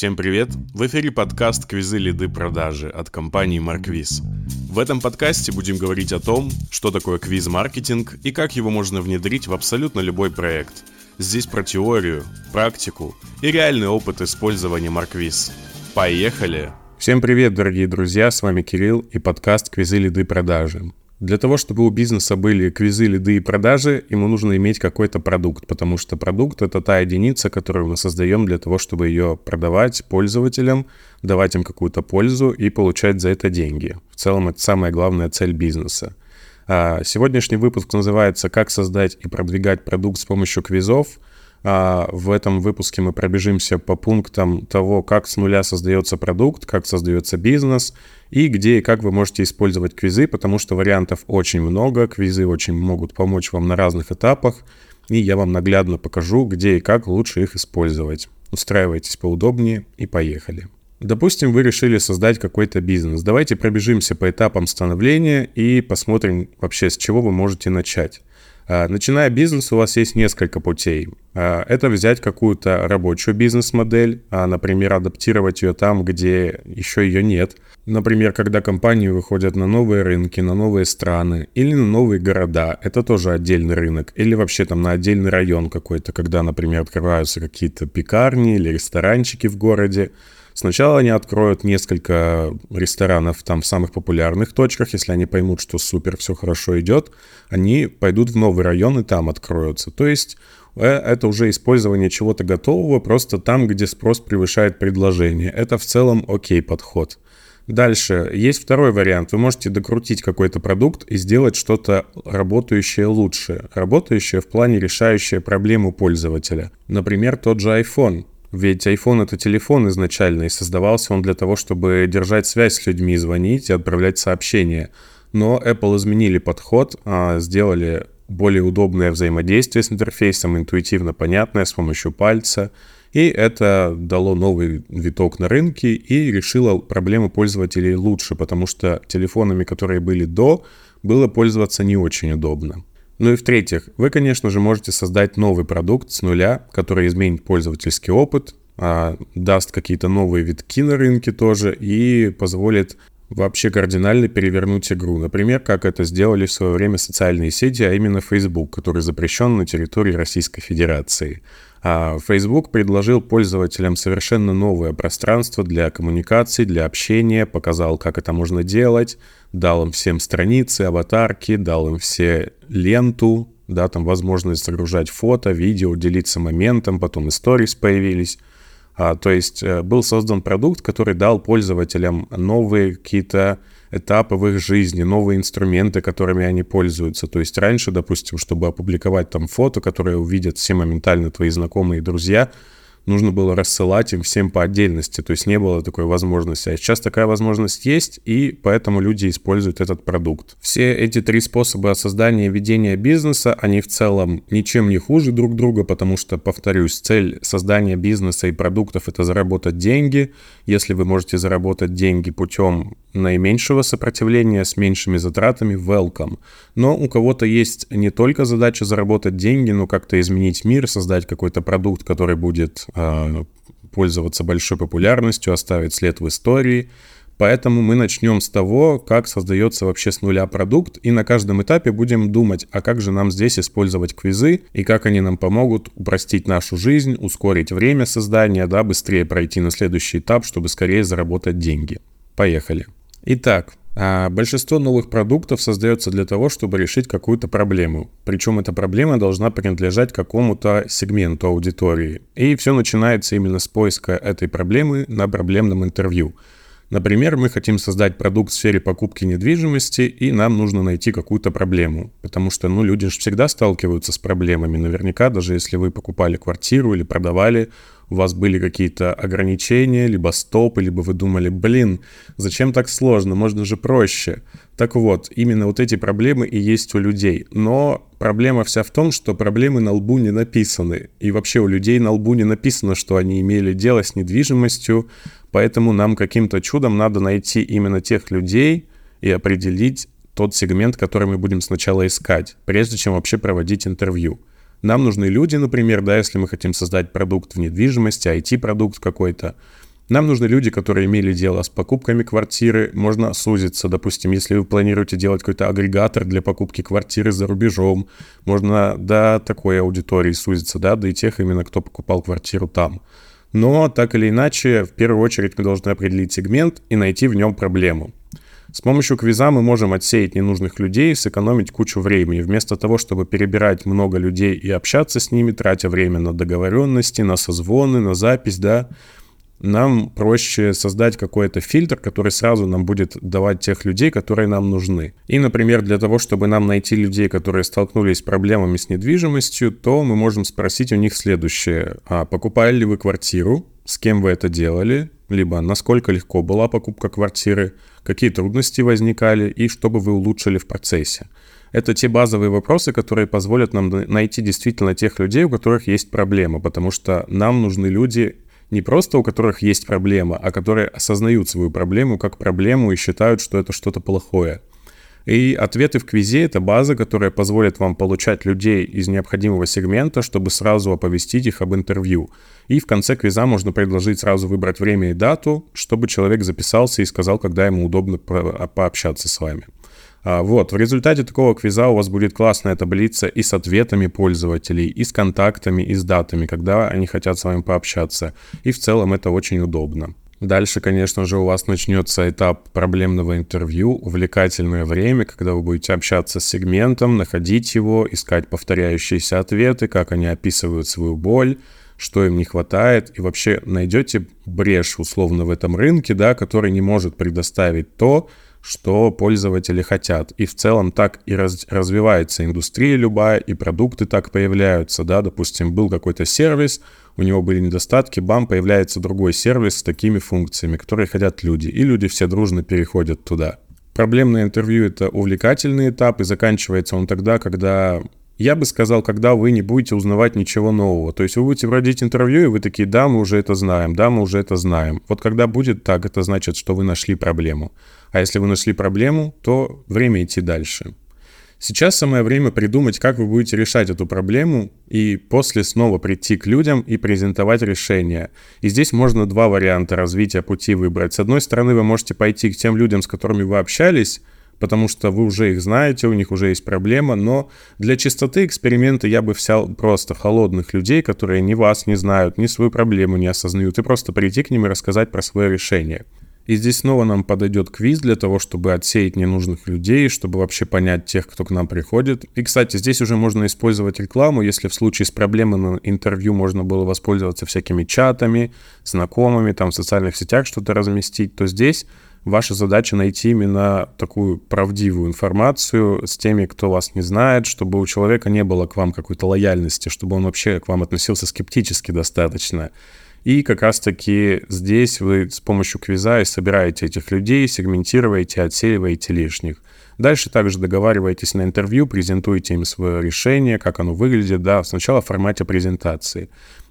Всем привет! В эфире подкаст «Квизы лиды продажи» от компании Марквиз. В этом подкасте будем говорить о том, что такое квиз-маркетинг и как его можно внедрить в абсолютно любой проект. Здесь про теорию, практику и реальный опыт использования Марквиз. Поехали! Всем привет, дорогие друзья, с вами Кирилл и подкаст «Квизы лиды продажи». Для того, чтобы у бизнеса были квизы, лиды и продажи, ему нужно иметь какой-то продукт, потому что продукт — это та единица, которую мы создаем для того, чтобы ее продавать пользователям, давать им какую-то пользу и получать за это деньги. В целом, это самая главная цель бизнеса. А сегодняшний выпуск называется «Как создать и продвигать продукт с помощью квизов», в этом выпуске мы пробежимся по пунктам того, как с нуля создается продукт, как создается бизнес и где и как вы можете использовать квизы, потому что вариантов очень много, квизы очень могут помочь вам на разных этапах, и я вам наглядно покажу, где и как лучше их использовать. Устраивайтесь поудобнее и поехали. Допустим, вы решили создать какой-то бизнес. Давайте пробежимся по этапам становления и посмотрим вообще, с чего вы можете начать. А, начиная бизнес, у вас есть несколько путей. А, это взять какую-то рабочую бизнес-модель, а, например, адаптировать ее там, где еще ее нет. Например, когда компании выходят на новые рынки, на новые страны или на новые города, это тоже отдельный рынок. Или вообще там на отдельный район какой-то, когда, например, открываются какие-то пекарни или ресторанчики в городе. Сначала они откроют несколько ресторанов там в самых популярных точках, если они поймут, что супер, все хорошо идет, они пойдут в новый район и там откроются. То есть э, это уже использование чего-то готового просто там, где спрос превышает предложение. Это в целом окей подход. Дальше есть второй вариант. Вы можете докрутить какой-то продукт и сделать что-то работающее лучше. Работающее в плане решающее проблему пользователя. Например, тот же iPhone. Ведь iPhone это телефон изначально, и создавался он для того, чтобы держать связь с людьми, звонить и отправлять сообщения. Но Apple изменили подход, а, сделали более удобное взаимодействие с интерфейсом, интуитивно понятное, с помощью пальца. И это дало новый виток на рынке и решило проблему пользователей лучше, потому что телефонами, которые были до, было пользоваться не очень удобно. Ну и в-третьих, вы, конечно же, можете создать новый продукт с нуля, который изменит пользовательский опыт, а, даст какие-то новые витки на рынке тоже и позволит вообще кардинально перевернуть игру. Например, как это сделали в свое время социальные сети, а именно Facebook, который запрещен на территории Российской Федерации. А Facebook предложил пользователям совершенно новое пространство для коммуникации, для общения, показал, как это можно делать, дал им всем страницы, аватарки, дал им все ленту, да, там возможность загружать фото, видео, делиться моментом, потом истории появились. А, то есть э, был создан продукт, который дал пользователям новые какие-то этапы в их жизни, новые инструменты, которыми они пользуются. То есть раньше, допустим, чтобы опубликовать там фото, которое увидят все моментально твои знакомые и друзья, нужно было рассылать им всем по отдельности, то есть не было такой возможности. А сейчас такая возможность есть, и поэтому люди используют этот продукт. Все эти три способа создания и ведения бизнеса, они в целом ничем не хуже друг друга, потому что, повторюсь, цель создания бизнеса и продуктов — это заработать деньги. Если вы можете заработать деньги путем наименьшего сопротивления с меньшими затратами, welcome. Но у кого-то есть не только задача заработать деньги, но как-то изменить мир, создать какой-то продукт, который будет э, пользоваться большой популярностью, оставить след в истории. Поэтому мы начнем с того, как создается вообще с нуля продукт, и на каждом этапе будем думать, а как же нам здесь использовать квизы, и как они нам помогут упростить нашу жизнь, ускорить время создания, да, быстрее пройти на следующий этап, чтобы скорее заработать деньги. Поехали. Итак, а, большинство новых продуктов создается для того, чтобы решить какую-то проблему. Причем эта проблема должна принадлежать какому-то сегменту аудитории. И все начинается именно с поиска этой проблемы на проблемном интервью. Например, мы хотим создать продукт в сфере покупки недвижимости, и нам нужно найти какую-то проблему. Потому что, ну, люди же всегда сталкиваются с проблемами. Наверняка, даже если вы покупали квартиру или продавали, у вас были какие-то ограничения, либо стопы, либо вы думали, блин, зачем так сложно, можно же проще. Так вот, именно вот эти проблемы и есть у людей. Но проблема вся в том, что проблемы на лбу не написаны. И вообще у людей на лбу не написано, что они имели дело с недвижимостью, поэтому нам каким-то чудом надо найти именно тех людей и определить тот сегмент, который мы будем сначала искать, прежде чем вообще проводить интервью. Нам нужны люди, например, да, если мы хотим создать продукт в недвижимости, IT-продукт какой-то, Нам нужны люди, которые имели дело с покупками квартиры. Можно сузиться, допустим, если вы планируете делать какой-то агрегатор для покупки квартиры за рубежом, можно до такой аудитории сузиться, да, до и тех именно, кто покупал квартиру там. Но так или иначе, в первую очередь мы должны определить сегмент и найти в нем проблему. С помощью квиза мы можем отсеять ненужных людей и сэкономить кучу времени. Вместо того, чтобы перебирать много людей и общаться с ними, тратя время на договоренности, на созвоны, на запись, да, нам проще создать какой-то фильтр, который сразу нам будет давать тех людей, которые нам нужны. И, например, для того, чтобы нам найти людей, которые столкнулись с проблемами с недвижимостью, то мы можем спросить у них следующее. А покупали ли вы квартиру? С кем вы это делали? Либо насколько легко была покупка квартиры? Какие трудности возникали? И что бы вы улучшили в процессе? Это те базовые вопросы, которые позволят нам найти действительно тех людей, у которых есть проблема, потому что нам нужны люди, не просто у которых есть проблема, а которые осознают свою проблему как проблему и считают, что это что-то плохое. И ответы в квизе — это база, которая позволит вам получать людей из необходимого сегмента, чтобы сразу оповестить их об интервью. И в конце квиза можно предложить сразу выбрать время и дату, чтобы человек записался и сказал, когда ему удобно пообщаться с вами. А, вот, в результате такого квиза у вас будет классная таблица и с ответами пользователей, и с контактами, и с датами, когда они хотят с вами пообщаться. И в целом это очень удобно. Дальше, конечно же, у вас начнется этап проблемного интервью, увлекательное время, когда вы будете общаться с сегментом, находить его, искать повторяющиеся ответы, как они описывают свою боль, что им не хватает, и вообще найдете брешь условно в этом рынке, да, который не может предоставить то, что пользователи хотят. И в целом так и раз, развивается индустрия любая, и продукты так появляются, да, допустим, был какой-то сервис, у него были недостатки, бам, появляется другой сервис с такими функциями, которые хотят люди, и люди все дружно переходят туда. Проблемное интервью — это увлекательный этап, и заканчивается он тогда, когда я бы сказал, когда вы не будете узнавать ничего нового. То есть вы будете проводить интервью, и вы такие, да, мы уже это знаем, да, мы уже это знаем. Вот когда будет так, это значит, что вы нашли проблему. А если вы нашли проблему, то время идти дальше. Сейчас самое время придумать, как вы будете решать эту проблему, и после снова прийти к людям и презентовать решение. И здесь можно два варианта развития пути выбрать. С одной стороны, вы можете пойти к тем людям, с которыми вы общались, потому что вы уже их знаете, у них уже есть проблема, но для чистоты эксперимента я бы взял просто холодных людей, которые ни вас не знают, ни свою проблему не осознают, и просто прийти к ним и рассказать про свое решение. И здесь снова нам подойдет квиз для того, чтобы отсеять ненужных людей, чтобы вообще понять тех, кто к нам приходит. И, кстати, здесь уже можно использовать рекламу, если в случае с проблемой на интервью можно было воспользоваться всякими чатами, знакомыми, там в социальных сетях что-то разместить, то здесь ваша задача найти именно такую правдивую информацию с теми, кто вас не знает, чтобы у человека не было к вам какой-то лояльности, чтобы он вообще к вам относился скептически достаточно. И как раз-таки здесь вы с помощью квиза и собираете этих людей, сегментируете, отсеиваете лишних. Дальше также договариваетесь на интервью, презентуете им свое решение, как оно выглядит, да, сначала в формате презентации.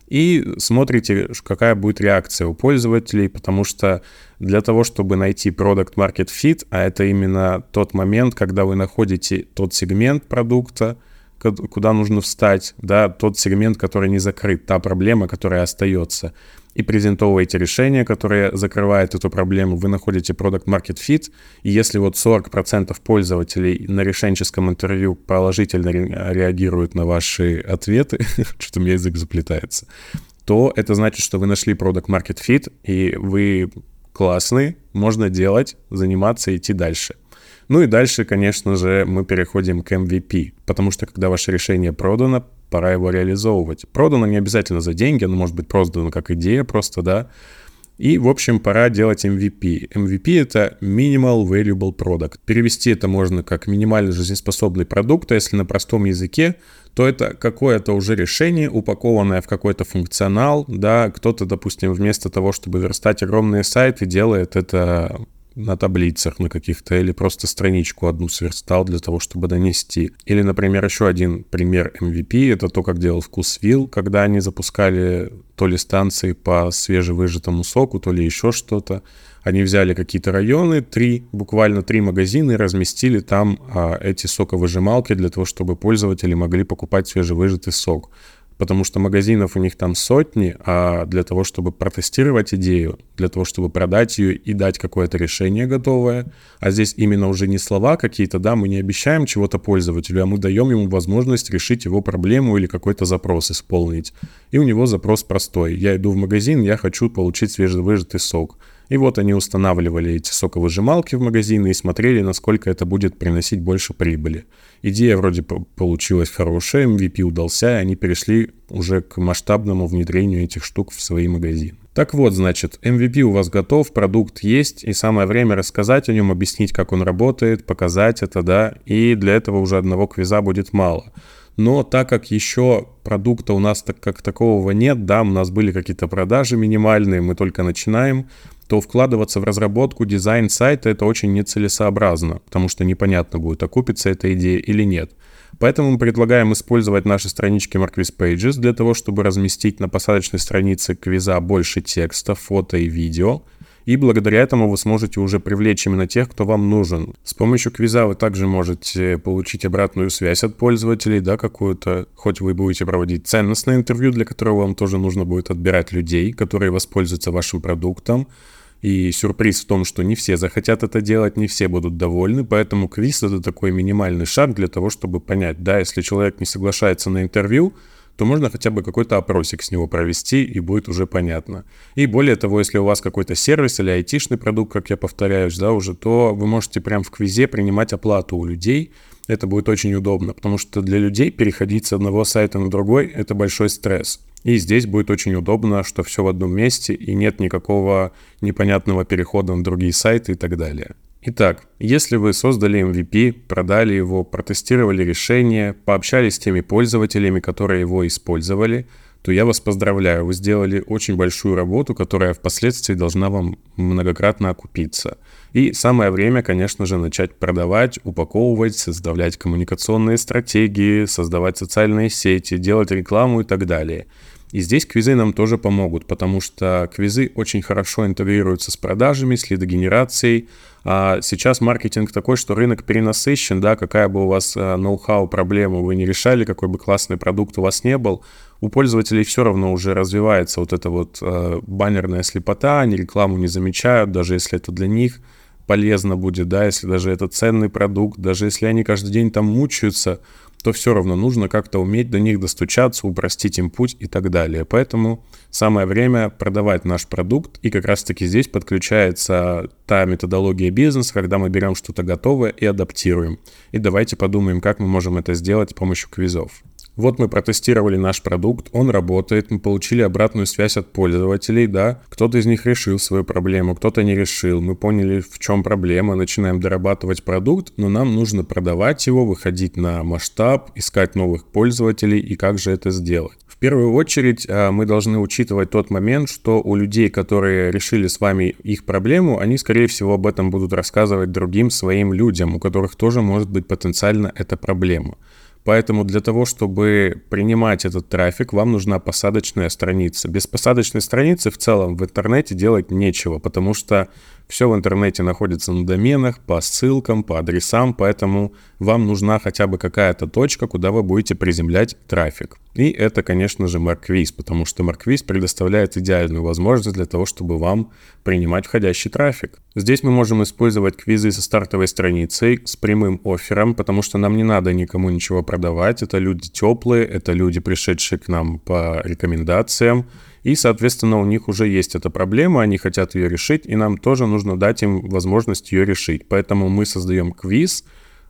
И смотрите, какая будет реакция у пользователей, потому что для того, чтобы найти Product Market Fit, а это именно тот момент, когда вы находите тот сегмент продукта, куда нужно встать, да, тот сегмент, который не закрыт, та проблема, которая остается, и презентовываете решение, которое закрывает эту проблему, вы находите Product Market Fit, и если вот 40% пользователей на решенческом интервью положительно реагируют на ваши ответы, что-то у меня язык заплетается, то это значит, что вы нашли Product Market Fit, и вы классный, можно делать, заниматься, идти дальше. Ну и дальше, конечно же, мы переходим к MVP, потому что когда ваше решение продано, пора его реализовывать. Продано не обязательно за деньги, оно может быть продано как идея просто, да. И, в общем, пора делать MVP. MVP — это Minimal Variable Product. Перевести это можно как минимально жизнеспособный продукт, а если на простом языке, то это какое-то уже решение, упакованное в какой-то функционал, да, кто-то, допустим, вместо того, чтобы верстать огромные сайты, делает это на таблицах на каких-то, или просто страничку одну сверстал для того, чтобы донести. Или, например, еще один пример MVP, это то, как делал Вкусвилл, когда они запускали то ли станции по свежевыжатому соку, то ли еще что-то. Они взяли какие-то районы, три, буквально три магазина и разместили там а, эти соковыжималки для того, чтобы пользователи могли покупать свежевыжатый сок потому что магазинов у них там сотни, а для того, чтобы протестировать идею, для того, чтобы продать ее и дать какое-то решение готовое, а здесь именно уже не слова какие-то, да, мы не обещаем чего-то пользователю, а мы даем ему возможность решить его проблему или какой-то запрос исполнить. И у него запрос простой. Я иду в магазин, я хочу получить свежевыжатый сок. И вот они устанавливали эти соковыжималки в магазины и смотрели, насколько это будет приносить больше прибыли. Идея вроде получилась хорошая, MVP удался, и они перешли уже к масштабному внедрению этих штук в свои магазины. Так вот, значит, MVP у вас готов, продукт есть, и самое время рассказать о нем, объяснить, как он работает, показать это, да, и для этого уже одного квиза будет мало. Но так как еще продукта у нас так как такового нет, да, у нас были какие-то продажи минимальные, мы только начинаем, то вкладываться в разработку, дизайн сайта это очень нецелесообразно, потому что непонятно будет, окупится эта идея или нет. Поэтому мы предлагаем использовать наши странички Marquis Pages для того, чтобы разместить на посадочной странице квиза больше текста, фото и видео. И благодаря этому вы сможете уже привлечь именно тех, кто вам нужен. С помощью квиза вы также можете получить обратную связь от пользователей, да, какую-то, хоть вы будете проводить ценностное интервью, для которого вам тоже нужно будет отбирать людей, которые воспользуются вашим продуктом. И сюрприз в том, что не все захотят это делать, не все будут довольны, поэтому квиз это такой минимальный шаг для того, чтобы понять, да, если человек не соглашается на интервью, то можно хотя бы какой-то опросик с него провести, и будет уже понятно. И более того, если у вас какой-то сервис или айтишный продукт, как я повторяюсь, да, уже, то вы можете прямо в квизе принимать оплату у людей, это будет очень удобно, потому что для людей переходить с одного сайта на другой – это большой стресс. И здесь будет очень удобно, что все в одном месте и нет никакого непонятного перехода на другие сайты и так далее. Итак, если вы создали MVP, продали его, протестировали решение, пообщались с теми пользователями, которые его использовали, то я вас поздравляю, вы сделали очень большую работу, которая впоследствии должна вам многократно окупиться. И самое время, конечно же, начать продавать, упаковывать, создавать коммуникационные стратегии, создавать социальные сети, делать рекламу и так далее. И здесь квизы нам тоже помогут, потому что квизы очень хорошо интегрируются с продажами, с лидогенерацией. А сейчас маркетинг такой, что рынок перенасыщен, да, какая бы у вас э, ноу-хау проблема вы не решали, какой бы классный продукт у вас не был, у пользователей все равно уже развивается вот эта вот э, баннерная слепота, они рекламу не замечают, даже если это для них полезно будет, да, если даже это ценный продукт, даже если они каждый день там мучаются, то все равно нужно как-то уметь до них достучаться, упростить им путь и так далее. Поэтому самое время продавать наш продукт, и как раз-таки здесь подключается та методология бизнеса, когда мы берем что-то готовое и адаптируем. И давайте подумаем, как мы можем это сделать с помощью квизов. Вот мы протестировали наш продукт, он работает, мы получили обратную связь от пользователей, да, кто-то из них решил свою проблему, кто-то не решил, мы поняли, в чем проблема, начинаем дорабатывать продукт, но нам нужно продавать его, выходить на масштаб, искать новых пользователей и как же это сделать. В первую очередь а, мы должны учитывать тот момент, что у людей, которые решили с вами их проблему, они, скорее всего, об этом будут рассказывать другим своим людям, у которых тоже может быть потенциально эта проблема. Поэтому для того, чтобы принимать этот трафик, вам нужна посадочная страница. Без посадочной страницы в целом в интернете делать нечего, потому что все в интернете находится на доменах, по ссылкам, по адресам, поэтому вам нужна хотя бы какая-то точка, куда вы будете приземлять трафик. И это, конечно же, Markviz, потому что Markviz предоставляет идеальную возможность для того, чтобы вам принимать входящий трафик. Здесь мы можем использовать квизы со стартовой страницей, с прямым оффером, потому что нам не надо никому ничего продавать. Это люди теплые, это люди, пришедшие к нам по рекомендациям, и, соответственно, у них уже есть эта проблема, они хотят ее решить, и нам тоже нужно дать им возможность ее решить. Поэтому мы создаем квиз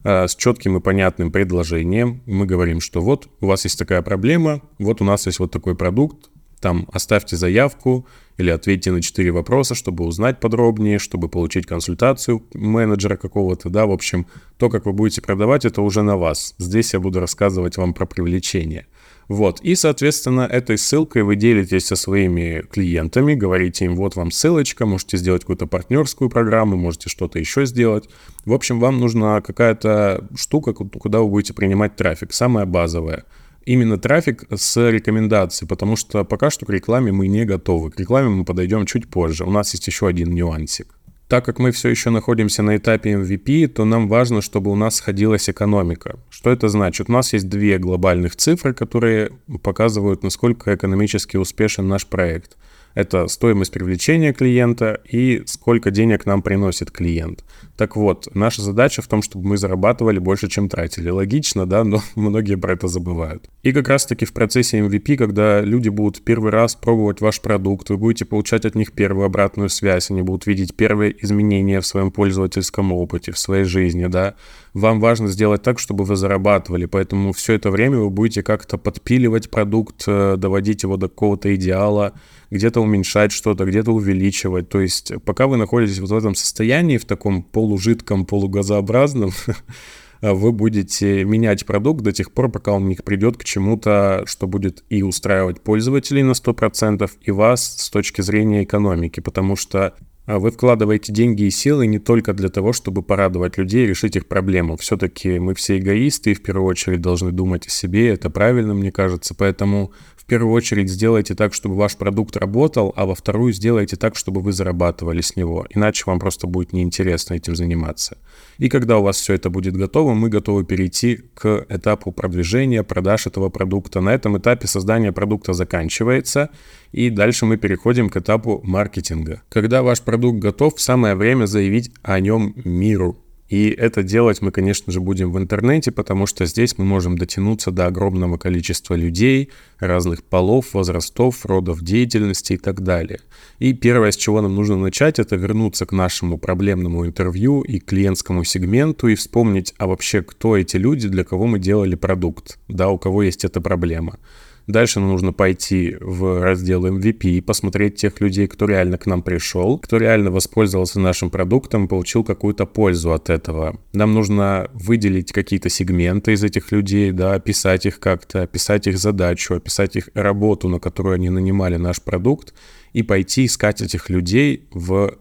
с четким и понятным предложением. Мы говорим, что вот у вас есть такая проблема, вот у нас есть вот такой продукт, там оставьте заявку или ответьте на 4 вопроса, чтобы узнать подробнее, чтобы получить консультацию менеджера какого-то, да, в общем, то, как вы будете продавать, это уже на вас. Здесь я буду рассказывать вам про привлечение. Вот, и, соответственно, этой ссылкой вы делитесь со своими клиентами, говорите им, вот вам ссылочка, можете сделать какую-то партнерскую программу, можете что-то еще сделать. В общем, вам нужна какая-то штука, куда вы будете принимать трафик, самая базовая. Именно трафик с рекомендацией, потому что пока что к рекламе мы не готовы. К рекламе мы подойдем чуть позже. У нас есть еще один нюансик. Так как мы все еще находимся на этапе MVP, то нам важно, чтобы у нас сходилась экономика. Что это значит? У нас есть две глобальных цифры, которые показывают, насколько экономически успешен наш проект. Это стоимость привлечения клиента и сколько денег нам приносит клиент. Так вот, наша задача в том, чтобы мы зарабатывали больше, чем тратили. Логично, да, но многие про это забывают. И как раз-таки в процессе MVP, когда люди будут первый раз пробовать ваш продукт, вы будете получать от них первую обратную связь, они будут видеть первые изменения в своем пользовательском опыте, в своей жизни, да. Вам важно сделать так, чтобы вы зарабатывали, поэтому все это время вы будете как-то подпиливать продукт, э, доводить его до какого-то идеала, где-то уменьшать что-то, где-то увеличивать. То есть пока вы находитесь вот в этом состоянии, в таком пол полужидком, полугазообразном, вы будете менять продукт до тех пор, пока он не придет к чему-то, что будет и устраивать пользователей на 100%, и вас с точки зрения экономики, потому что а, вы вкладываете деньги и силы не только для того, чтобы порадовать людей и решить их проблему. Все-таки мы все эгоисты и в первую очередь должны думать о себе, это правильно, мне кажется. Поэтому первую очередь сделайте так, чтобы ваш продукт работал, а во вторую сделайте так, чтобы вы зарабатывали с него. Иначе вам просто будет неинтересно этим заниматься. И когда у вас все это будет готово, мы готовы перейти к этапу продвижения, продаж этого продукта. На этом этапе создание продукта заканчивается, и дальше мы переходим к этапу маркетинга. Когда ваш продукт готов, самое время заявить о нем миру. И это делать мы, конечно же, будем в интернете, потому что здесь мы можем дотянуться до огромного количества людей, разных полов, возрастов, родов деятельности и так далее. И первое, с чего нам нужно начать, это вернуться к нашему проблемному интервью и клиентскому сегменту и вспомнить, а вообще кто эти люди, для кого мы делали продукт, да, у кого есть эта проблема. Дальше нам нужно пойти в раздел MVP и посмотреть тех людей, кто реально к нам пришел, кто реально воспользовался нашим продуктом, получил какую-то пользу от этого. Нам нужно выделить какие-то сегменты из этих людей, да, описать их как-то, описать их задачу, описать их работу, на которую они нанимали наш продукт, и пойти искать этих людей в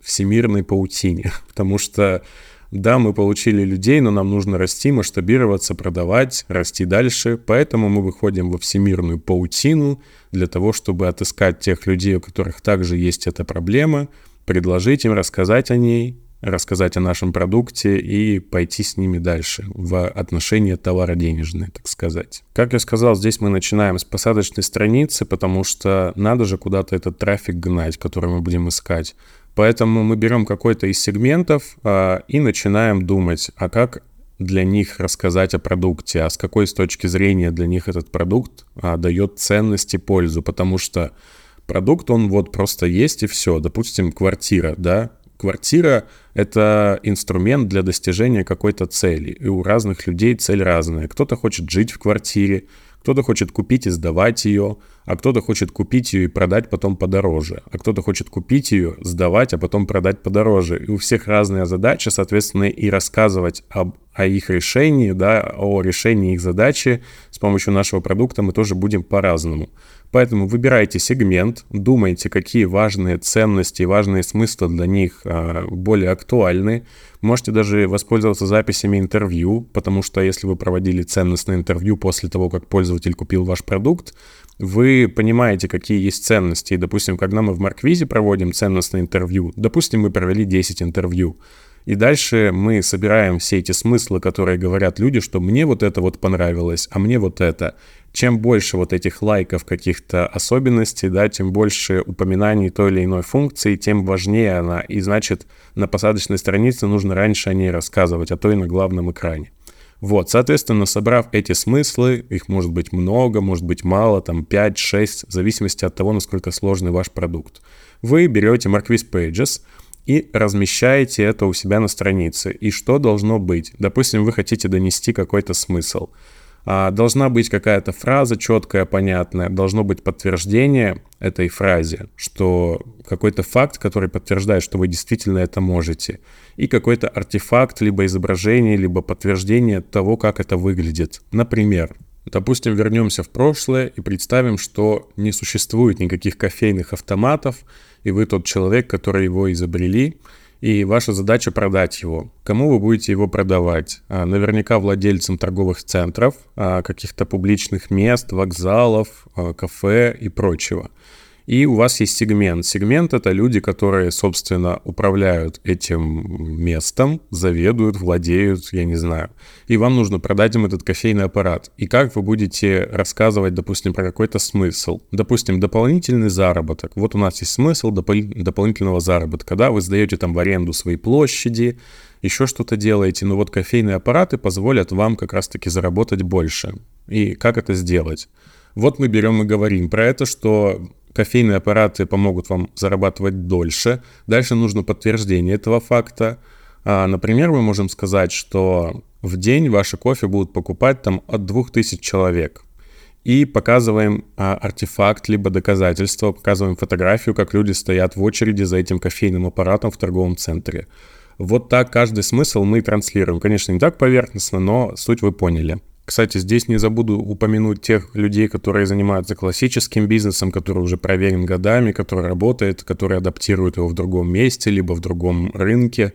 всемирной паутине, потому что да, мы получили людей, но нам нужно расти, масштабироваться, продавать, расти дальше. Поэтому мы выходим во всемирную паутину для того, чтобы отыскать тех людей, у которых также есть эта проблема, предложить им рассказать о ней, рассказать о нашем продукте и пойти с ними дальше в отношении товара-денежные, так сказать. Как я сказал, здесь мы начинаем с посадочной страницы, потому что надо же куда-то этот трафик гнать, который мы будем искать. Поэтому мы берем какой-то из сегментов а, и начинаем думать, а как для них рассказать о продукте, а с какой с точки зрения для них этот продукт а, дает ценность и пользу, потому что продукт, он вот просто есть и все. Допустим, квартира, да, квартира — это инструмент для достижения какой-то цели, и у разных людей цель разная. Кто-то хочет жить в квартире, кто-то хочет купить и сдавать ее, а кто-то хочет купить ее и продать потом подороже, а кто-то хочет купить ее, сдавать, а потом продать подороже. И у всех разная задача, соответственно, и рассказывать об, о их решении, да, о решении их задачи с помощью нашего продукта мы тоже будем по-разному. Поэтому выбирайте сегмент, думайте, какие важные ценности важные смыслы для них а, более актуальны. Можете даже воспользоваться записями интервью, потому что если вы проводили ценностное интервью после того, как пользователь купил ваш продукт, вы понимаете, какие есть ценности. И, допустим, когда мы в Марквизе проводим ценностное интервью, допустим, мы провели 10 интервью, и дальше мы собираем все эти смыслы, которые говорят люди, что мне вот это вот понравилось, а мне вот это. Чем больше вот этих лайков каких-то особенностей, да, тем больше упоминаний той или иной функции, тем важнее она. И значит, на посадочной странице нужно раньше о ней рассказывать, а то и на главном экране. Вот, соответственно, собрав эти смыслы, их может быть много, может быть мало, там 5-6, в зависимости от того, насколько сложный ваш продукт. Вы берете Marquis Pages и размещаете это у себя на странице. И что должно быть? Допустим, вы хотите донести какой-то смысл. А, должна быть какая-то фраза четкая, понятная, должно быть подтверждение этой фразе, что какой-то факт, который подтверждает, что вы действительно это можете, и какой-то артефакт, либо изображение, либо подтверждение того, как это выглядит. Например, допустим, вернемся в прошлое и представим, что не существует никаких кофейных автоматов, и вы тот человек, который его изобрели, и ваша задача продать его. Кому вы будете его продавать? А, наверняка владельцам торговых центров, а, каких-то публичных мест, вокзалов, а, кафе и прочего. И у вас есть сегмент. Сегмент — это люди, которые, собственно, управляют этим местом, заведуют, владеют, я не знаю. И вам нужно продать им этот кофейный аппарат. И как вы будете рассказывать, допустим, про какой-то смысл? Допустим, дополнительный заработок. Вот у нас есть смысл допол- дополнительного заработка. Да, вы сдаете там в аренду свои площади, еще что-то делаете, но вот кофейные аппараты позволят вам как раз-таки заработать больше. И как это сделать? Вот мы берем и говорим про это, что кофейные аппараты помогут вам зарабатывать дольше. Дальше нужно подтверждение этого факта. А, например, мы можем сказать, что в день ваши кофе будут покупать там от 2000 человек. И показываем а, артефакт, либо доказательство, показываем фотографию, как люди стоят в очереди за этим кофейным аппаратом в торговом центре. Вот так каждый смысл мы транслируем. Конечно, не так поверхностно, но суть вы поняли. Кстати, здесь не забуду упомянуть тех людей, которые занимаются классическим бизнесом, который уже проверен годами, который работает, который адаптирует его в другом месте, либо в другом рынке.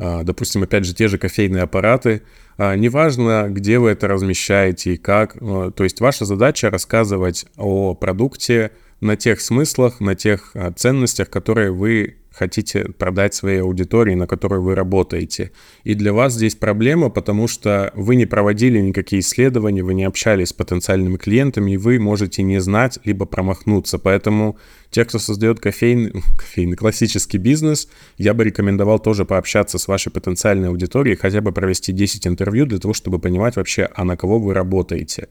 А, допустим, опять же, те же кофейные аппараты. А, неважно, где вы это размещаете и как. А, то есть ваша задача рассказывать о продукте на тех смыслах, на тех ценностях, которые вы хотите продать своей аудитории, на которой вы работаете. И для вас здесь проблема, потому что вы не проводили никакие исследования, вы не общались с потенциальными клиентами, и вы можете не знать, либо промахнуться. Поэтому те, кто создает кофейный, кофейный классический бизнес, я бы рекомендовал тоже пообщаться с вашей потенциальной аудиторией, хотя бы провести 10 интервью для того, чтобы понимать вообще, а на кого вы работаете.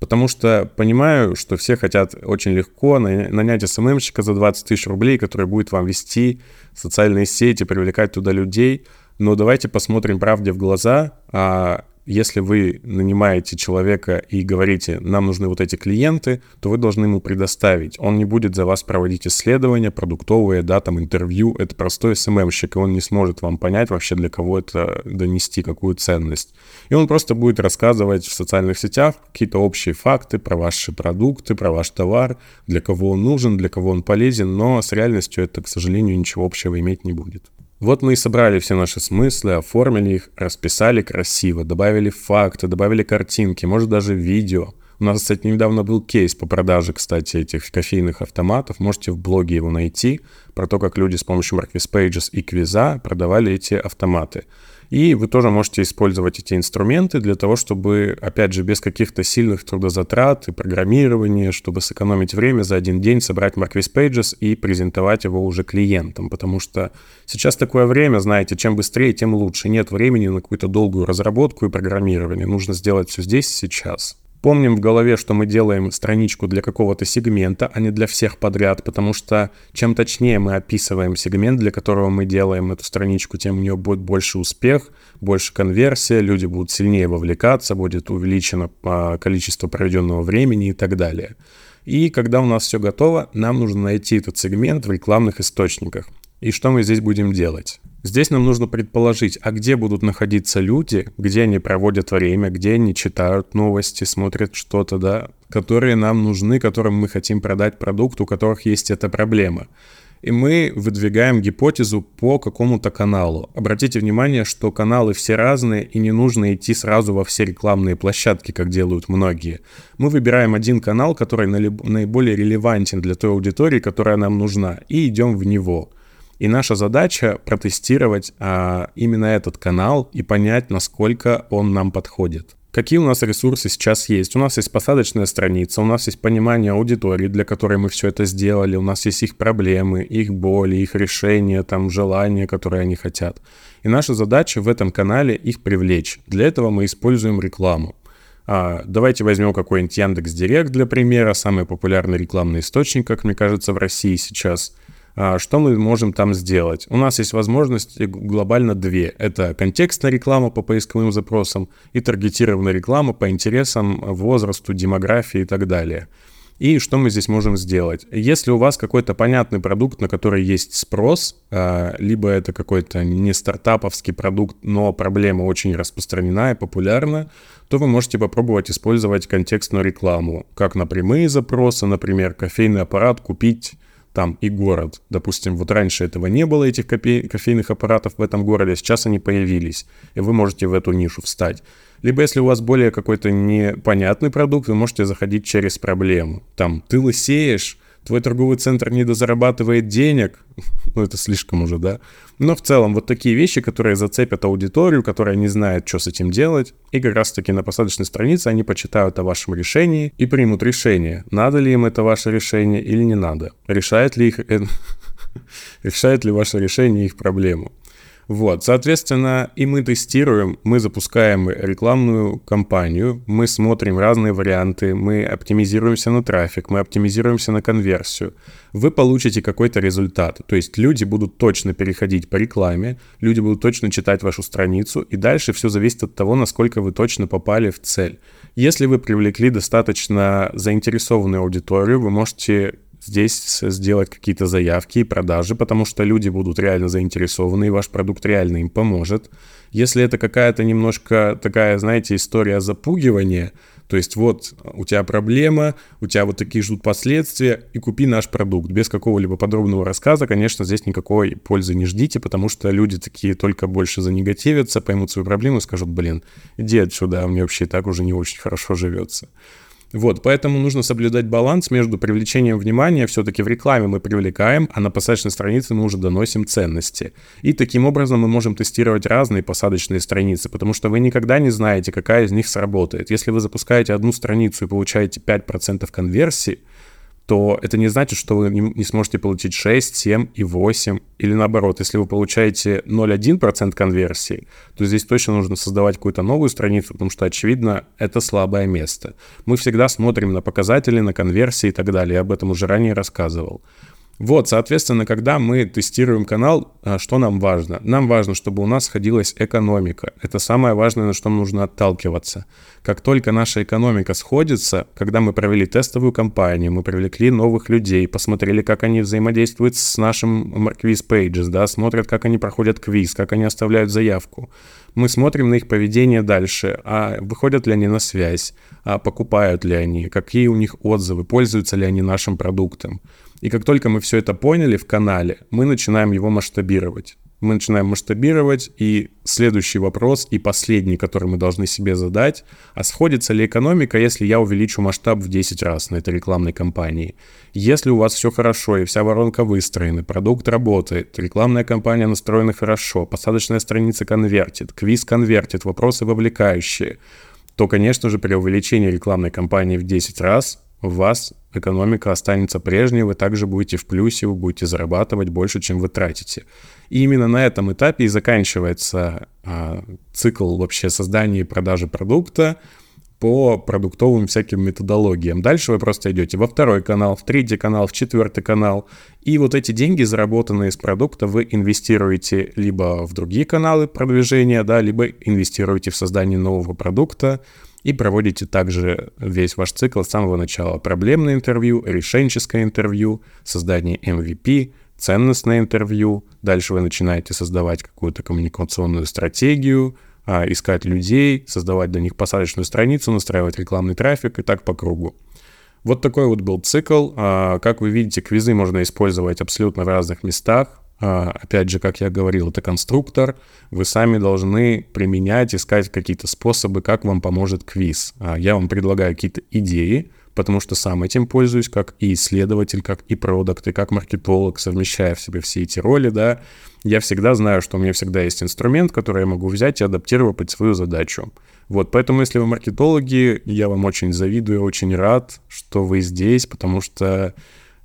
Потому что понимаю, что все хотят очень легко нанять СММщика за 20 тысяч рублей, который будет вам вести социальные сети, привлекать туда людей. Но давайте посмотрим правде в глаза. А если вы нанимаете человека и говорите, нам нужны вот эти клиенты, то вы должны ему предоставить. Он не будет за вас проводить исследования продуктовые, да, там интервью. Это простой СММщик, и он не сможет вам понять вообще, для кого это донести, какую ценность. И он просто будет рассказывать в социальных сетях какие-то общие факты про ваши продукты, про ваш товар, для кого он нужен, для кого он полезен, но с реальностью это, к сожалению, ничего общего иметь не будет. Вот мы и собрали все наши смыслы, оформили их, расписали красиво, добавили факты, добавили картинки, может даже видео. У нас, кстати, недавно был кейс по продаже, кстати, этих кофейных автоматов. Можете в блоге его найти, про то, как люди с помощью Marquis Pages и Квиза продавали эти автоматы. И вы тоже можете использовать эти инструменты для того, чтобы, опять же, без каких-то сильных трудозатрат и программирования, чтобы сэкономить время за один день, собрать Marquis Pages и презентовать его уже клиентам. Потому что сейчас такое время, знаете, чем быстрее, тем лучше. Нет времени на какую-то долгую разработку и программирование. Нужно сделать все здесь сейчас. Помним в голове, что мы делаем страничку для какого-то сегмента, а не для всех подряд, потому что чем точнее мы описываем сегмент, для которого мы делаем эту страничку, тем у нее будет больше успех, больше конверсия, люди будут сильнее вовлекаться, будет увеличено а, количество проведенного времени и так далее. И когда у нас все готово, нам нужно найти этот сегмент в рекламных источниках. И что мы здесь будем делать? Здесь нам нужно предположить, а где будут находиться люди, где они проводят время, где они читают новости, смотрят что-то, да, которые нам нужны, которым мы хотим продать продукт, у которых есть эта проблема. И мы выдвигаем гипотезу по какому-то каналу. Обратите внимание, что каналы все разные, и не нужно идти сразу во все рекламные площадки, как делают многие. Мы выбираем один канал, который наиболее релевантен для той аудитории, которая нам нужна, и идем в него. И наша задача протестировать а, именно этот канал и понять, насколько он нам подходит. Какие у нас ресурсы сейчас есть? У нас есть посадочная страница, у нас есть понимание аудитории, для которой мы все это сделали, у нас есть их проблемы, их боли, их решения, там, желания, которые они хотят. И наша задача в этом канале их привлечь. Для этого мы используем рекламу. А, давайте возьмем какой-нибудь Яндекс Директ для примера, самый популярный рекламный источник, как мне кажется, в России сейчас – что мы можем там сделать? У нас есть возможности глобально две. Это контекстная реклама по поисковым запросам и таргетированная реклама по интересам, возрасту, демографии и так далее. И что мы здесь можем сделать? Если у вас какой-то понятный продукт, на который есть спрос, а, либо это какой-то не стартаповский продукт, но проблема очень распространена и популярна, то вы можете попробовать использовать контекстную рекламу, как на прямые запросы, например, кофейный аппарат купить там и город. Допустим, вот раньше этого не было, этих кофе- кофейных аппаратов в этом городе, сейчас они появились, и вы можете в эту нишу встать. Либо если у вас более какой-то непонятный продукт, вы можете заходить через проблему. Там, ты лысеешь, твой торговый центр недозарабатывает денег, ну это слишком уже, да. Но в целом вот такие вещи, которые зацепят аудиторию, которая не знает, что с этим делать, и как раз таки на посадочной странице они почитают о вашем решении и примут решение, надо ли им это ваше решение или не надо, решает ли их... решает ли ваше решение их проблему. Вот, соответственно, и мы тестируем, мы запускаем рекламную кампанию, мы смотрим разные варианты, мы оптимизируемся на трафик, мы оптимизируемся на конверсию. Вы получите какой-то результат, то есть люди будут точно переходить по рекламе, люди будут точно читать вашу страницу, и дальше все зависит от того, насколько вы точно попали в цель. Если вы привлекли достаточно заинтересованную аудиторию, вы можете здесь сделать какие-то заявки и продажи, потому что люди будут реально заинтересованы, и ваш продукт реально им поможет. Если это какая-то немножко такая, знаете, история запугивания, то есть вот у тебя проблема, у тебя вот такие ждут последствия, и купи наш продукт. Без какого-либо подробного рассказа, конечно, здесь никакой пользы не ждите, потому что люди такие только больше занегативятся, поймут свою проблему и скажут, блин, иди отсюда, а мне вообще так уже не очень хорошо живется. Вот, поэтому нужно соблюдать баланс между привлечением внимания, все-таки в рекламе мы привлекаем, а на посадочной странице мы уже доносим ценности. И таким образом мы можем тестировать разные посадочные страницы, потому что вы никогда не знаете, какая из них сработает. Если вы запускаете одну страницу и получаете 5% конверсии, то это не значит, что вы не, сможете получить 6, 7 и 8. Или наоборот, если вы получаете 0,1% конверсии, то здесь точно нужно создавать какую-то новую страницу, потому что, очевидно, это слабое место. Мы всегда смотрим на показатели, на конверсии и так далее. Я об этом уже ранее рассказывал. Вот, соответственно, когда мы тестируем канал, а, что нам важно? Нам важно, чтобы у нас сходилась экономика. Это самое важное, на что нужно отталкиваться. Как только наша экономика сходится, когда мы провели тестовую кампанию, мы привлекли новых людей, посмотрели, как они взаимодействуют с нашим Marquis Pages, да, смотрят, как они проходят квиз, как они оставляют заявку. Мы смотрим на их поведение дальше, а выходят ли они на связь, а покупают ли они, какие у них отзывы, пользуются ли они нашим продуктом. И как только мы все это поняли в канале, мы начинаем его масштабировать. Мы начинаем масштабировать, и следующий вопрос, и последний, который мы должны себе задать, а сходится ли экономика, если я увеличу масштаб в 10 раз на этой рекламной кампании? Если у вас все хорошо, и вся воронка выстроена, продукт работает, рекламная кампания настроена хорошо, посадочная страница конвертит, квиз конвертит, вопросы вовлекающие, то, конечно же, при увеличении рекламной кампании в 10 раз у вас экономика останется прежней, вы также будете в плюсе, вы будете зарабатывать больше, чем вы тратите. И именно на этом этапе и заканчивается а, цикл вообще создания и продажи продукта по продуктовым всяким методологиям. Дальше вы просто идете во второй канал, в третий канал, в четвертый канал. И вот эти деньги, заработанные из продукта, вы инвестируете либо в другие каналы продвижения, да, либо инвестируете в создание нового продукта, и проводите также весь ваш цикл с самого начала. Проблемное интервью, решенческое интервью, создание MVP, ценностное интервью. Дальше вы начинаете создавать какую-то коммуникационную стратегию, а, искать людей, создавать для них посадочную страницу, настраивать рекламный трафик и так по кругу. Вот такой вот был цикл. А, как вы видите, квизы можно использовать абсолютно в разных местах. А, опять же, как я говорил, это конструктор. Вы сами должны применять, искать какие-то способы, как вам поможет квиз. А, я вам предлагаю какие-то идеи, потому что сам этим пользуюсь как и исследователь, как и продукт, и как маркетолог, совмещая в себе все эти роли, да. Я всегда знаю, что у меня всегда есть инструмент, который я могу взять и адаптировать под свою задачу. Вот, поэтому если вы маркетологи, я вам очень завидую, очень рад, что вы здесь, потому что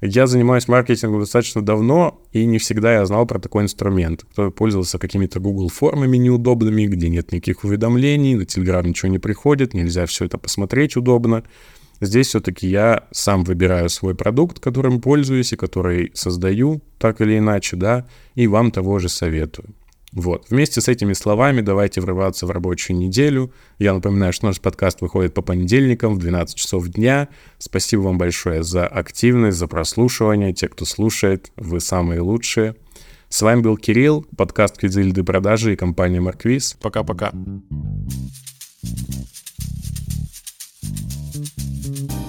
я занимаюсь маркетингом достаточно давно, и не всегда я знал про такой инструмент. Кто пользовался какими-то Google формами неудобными, где нет никаких уведомлений, на Telegram ничего не приходит, нельзя все это посмотреть удобно. Здесь все-таки я сам выбираю свой продукт, которым пользуюсь и который создаю, так или иначе, да, и вам того же советую. Вот. Вместе с этими словами давайте врываться в рабочую неделю. Я напоминаю, что наш подкаст выходит по понедельникам в 12 часов дня. Спасибо вам большое за активность, за прослушивание. Те, кто слушает, вы самые лучшие. С вами был Кирилл, подкаст «Квизильды продажи» и компания «Марквиз». Пока-пока. thank you